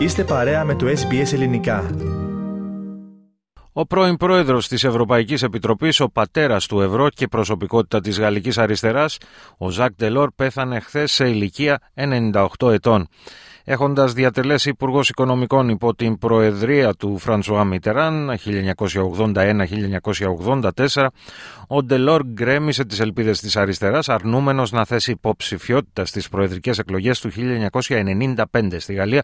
Είστε παρέα με το SBS Ελληνικά. Ο πρώην πρόεδρος της Ευρωπαϊκής Επιτροπής, ο πατέρας του ευρώ και προσωπικότητα της Γαλλικής Αριστεράς, ο Ζακ Ντελόρ, πέθανε χθες σε ηλικία 98 ετών. Έχοντας διατελέσει Υπουργός Οικονομικών υπό την Προεδρία του Φρανσουά Μιτεράν 1981-1984, ο Ντελόρ γκρέμισε τις ελπίδες της αριστεράς, αρνούμενος να θέσει υποψηφιότητα στις προεδρικές εκλογές του 1995 στη Γαλλία,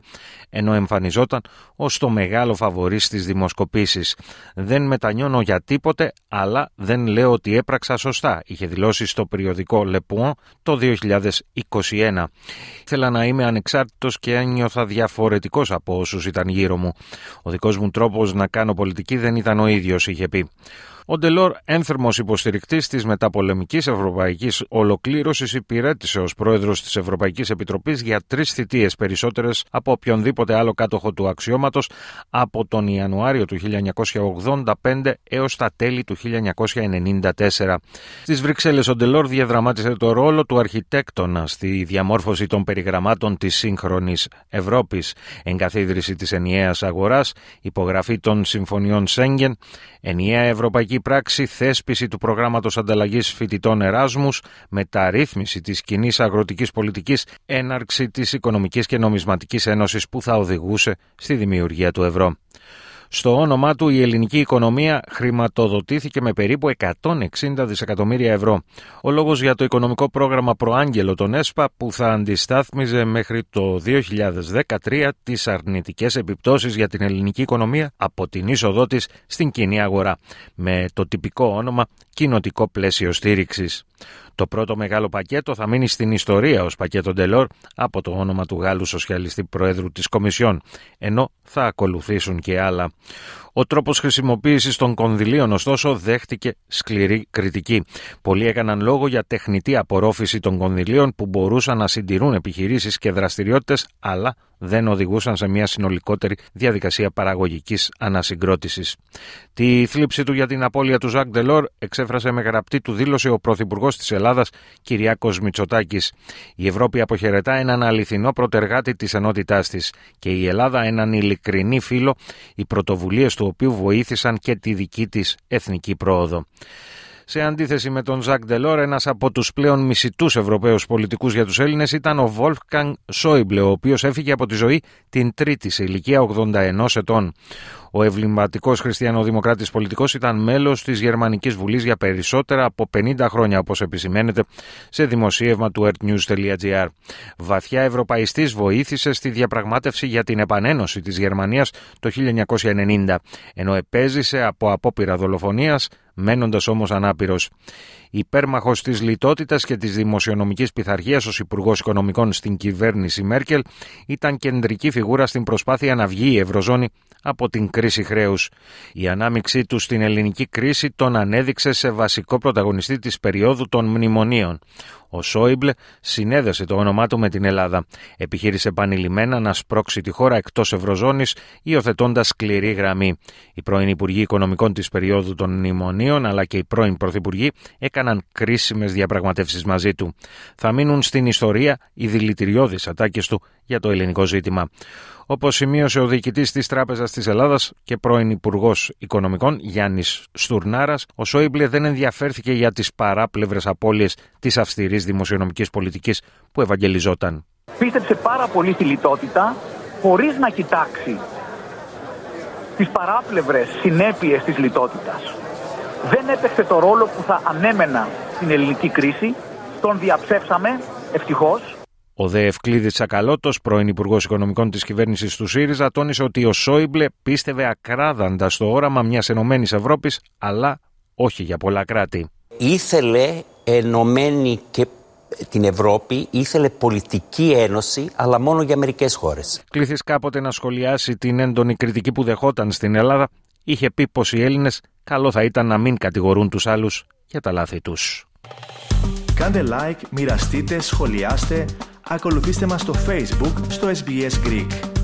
ενώ εμφανιζόταν ως το μεγάλο φαβορή στις δημοσκοπήσεις. Δεν μετανιώνω για τίποτε, αλλά δεν λέω ότι έπραξα σωστά, είχε δηλώσει στο περιοδικό Le Point το 2021. Ήθελα να είμαι ανεξάρτητος και ένιωθα διαφορετικός από όσους ήταν γύρω μου. Ο δικός μου τρόπος να κάνω πολιτική δεν ήταν ο ίδιος, είχε πει. Ο Ντελόρ, ένθερμος υποστηρικτής της μεταπολεμικής ευρωπαϊκής ολοκλήρωσης, υπηρέτησε ως πρόεδρος της Ευρωπαϊκής Επιτροπής για τρεις θητείες περισσότερες από οποιονδήποτε άλλο κάτοχο του αξιώματος από τον Ιανουάριο του 1985 έως τα τέλη του 1994. Στις Βρυξέλλες, ο Ντελόρ διαδραμάτισε το ρόλο του αρχιτέκτονα στη διαμόρφωση των περιγραμμάτων της σύγχρονης Ευρώπης, εγκαθίδρυση της ενιαίας αγοράς, υπογραφή των συμφωνιών Σέγγεν, ενιαία ευρωπαϊκή πράξη θέσπιση του προγράμματος ανταλλαγής φοιτητών Εράσμους, μεταρρύθμιση της κοινή αγροτικής πολιτικής, έναρξη της Οικονομικής και Νομισματικής Ένωσης που θα οδηγούσε στη δημιουργία του ευρώ. Στο όνομά του η ελληνική οικονομία χρηματοδοτήθηκε με περίπου 160 δισεκατομμύρια ευρώ. Ο λόγος για το οικονομικό πρόγραμμα Προάγγελο των ΕΣΠΑ που θα αντιστάθμιζε μέχρι το 2013 τις αρνητικές επιπτώσεις για την ελληνική οικονομία από την είσοδό της στην κοινή αγορά με το τυπικό όνομα κοινοτικό πλαίσιο στήριξης. Το πρώτο μεγάλο πακέτο θα μείνει στην ιστορία ως πακέτο Ντελόρ από το όνομα του Γάλλου Σοσιαλιστή Προέδρου της Κομισιόν, ενώ θα ακολουθήσουν και άλλα. Ο τρόπος χρησιμοποίησης των κονδυλίων, ωστόσο, δέχτηκε σκληρή κριτική. Πολλοί έκαναν λόγο για τεχνητή απορρόφηση των κονδυλίων που μπορούσαν να συντηρούν επιχειρήσεις και δραστηριότητες, αλλά δεν οδηγούσαν σε μια συνολικότερη διαδικασία παραγωγικής ανασυγκρότησης. Τη θλίψη του για την απώλεια του Ζακ Ντελόρ εξέφρασε με γραπτή του δήλωση ο Πρωθυπουργός της Ελλάδας, Κυριάκος Μητσοτάκης. Η Ευρώπη αποχαιρετά έναν αληθινό προτεργάτη της ενότητάς της και η Ελλάδα έναν ειλικρινή φίλο, οι πρωτοβουλίες του οποίου βοήθησαν και τη δική της εθνική πρόοδο. Σε αντίθεση με τον Ζακ Ντελόρ, ένας από τους πλέον μισητούς Ευρωπαίους πολιτικούς για τους Έλληνες ήταν ο Βόλφκαν Σόιμπλε, ο οποίος έφυγε από τη ζωή την Τρίτη σε ηλικία 81 ετών. Ο ευληματικό χριστιανοδημοκράτης πολιτικός ήταν μέλος της Γερμανικής Βουλής για περισσότερα από 50 χρόνια, όπως επισημαίνεται σε δημοσίευμα του earthnews.gr. Βαθιά ευρωπαϊστής βοήθησε στη διαπραγμάτευση για την επανένωση της Γερμανίας το 1990, ενώ επέζησε από απόπειρα δολοφονίας, μένοντας όμως ανάπηρος. Υπέρμαχος της λιτότητας και της δημοσιονομικής πειθαρχίας ως Υπουργός Οικονομικών στην κυβέρνηση Μέρκελ, ήταν κεντρική φιγούρα στην προσπάθεια να βγει η Ευρωζώνη από την κρίση χρέους. Η ανάμειξή του στην ελληνική κρίση τον ανέδειξε σε βασικό πρωταγωνιστή της περίοδου των μνημονίων. Ο Σόιμπλε συνέδεσε το όνομά του με την Ελλάδα. Επιχείρησε επανειλημμένα να σπρώξει τη χώρα εκτός Ευρωζώνης, υιοθετώντας σκληρή γραμμή. Οι πρώην Υπουργοί Οικονομικών της περίοδου των μνημονίων, αλλά και οι πρώην Πρωθυπουργοί, έκαναν κρίσιμες διαπραγματεύσεις μαζί του. Θα μείνουν στην ιστορία οι δηλητηριώδεις ατάκες του για το ελληνικό ζήτημα. Όπως σημείωσε ο διοικητής της Τράπεζας της Ελλάδας και πρώην Υπουργός Οικονομικών Γιάννης Στουρνάρας, ο Σόιμπλε δεν ενδιαφέρθηκε για τις παράπλευρες απώλειες της αυστηρής δημοσιονομικής πολιτικής που ευαγγελιζόταν. Πίστεψε πάρα πολύ στη λιτότητα, χωρίς να κοιτάξει τις παράπλευρες συνέπειες της λιτότητας. Δεν έπαιξε το ρόλο που θα ανέμενα στην ελληνική κρίση. Τον διαψεύσαμε, ευτυχώς, ο Δε Ευκλήδης Τσακαλώτο, πρώην Υπουργός Οικονομικών της κυβέρνησης του ΣΥΡΙΖΑ, τόνισε ότι ο Σόιμπλε πίστευε ακράδαντα στο όραμα μιας ενωμένης Ευρώπης, αλλά όχι για πολλά κράτη. Ήθελε ενωμένη και την Ευρώπη, ήθελε πολιτική ένωση, αλλά μόνο για μερικές χώρες. Κλήθη κάποτε να σχολιάσει την έντονη κριτική που δεχόταν στην Ελλάδα, είχε πει πως οι Έλληνες καλό θα ήταν να μην κατηγορούν τους άλλους για τα λάθη τους. Κάντε like, μοιραστείτε, σχολιάστε Ακολουθήστε μας στο Facebook στο SBS Greek.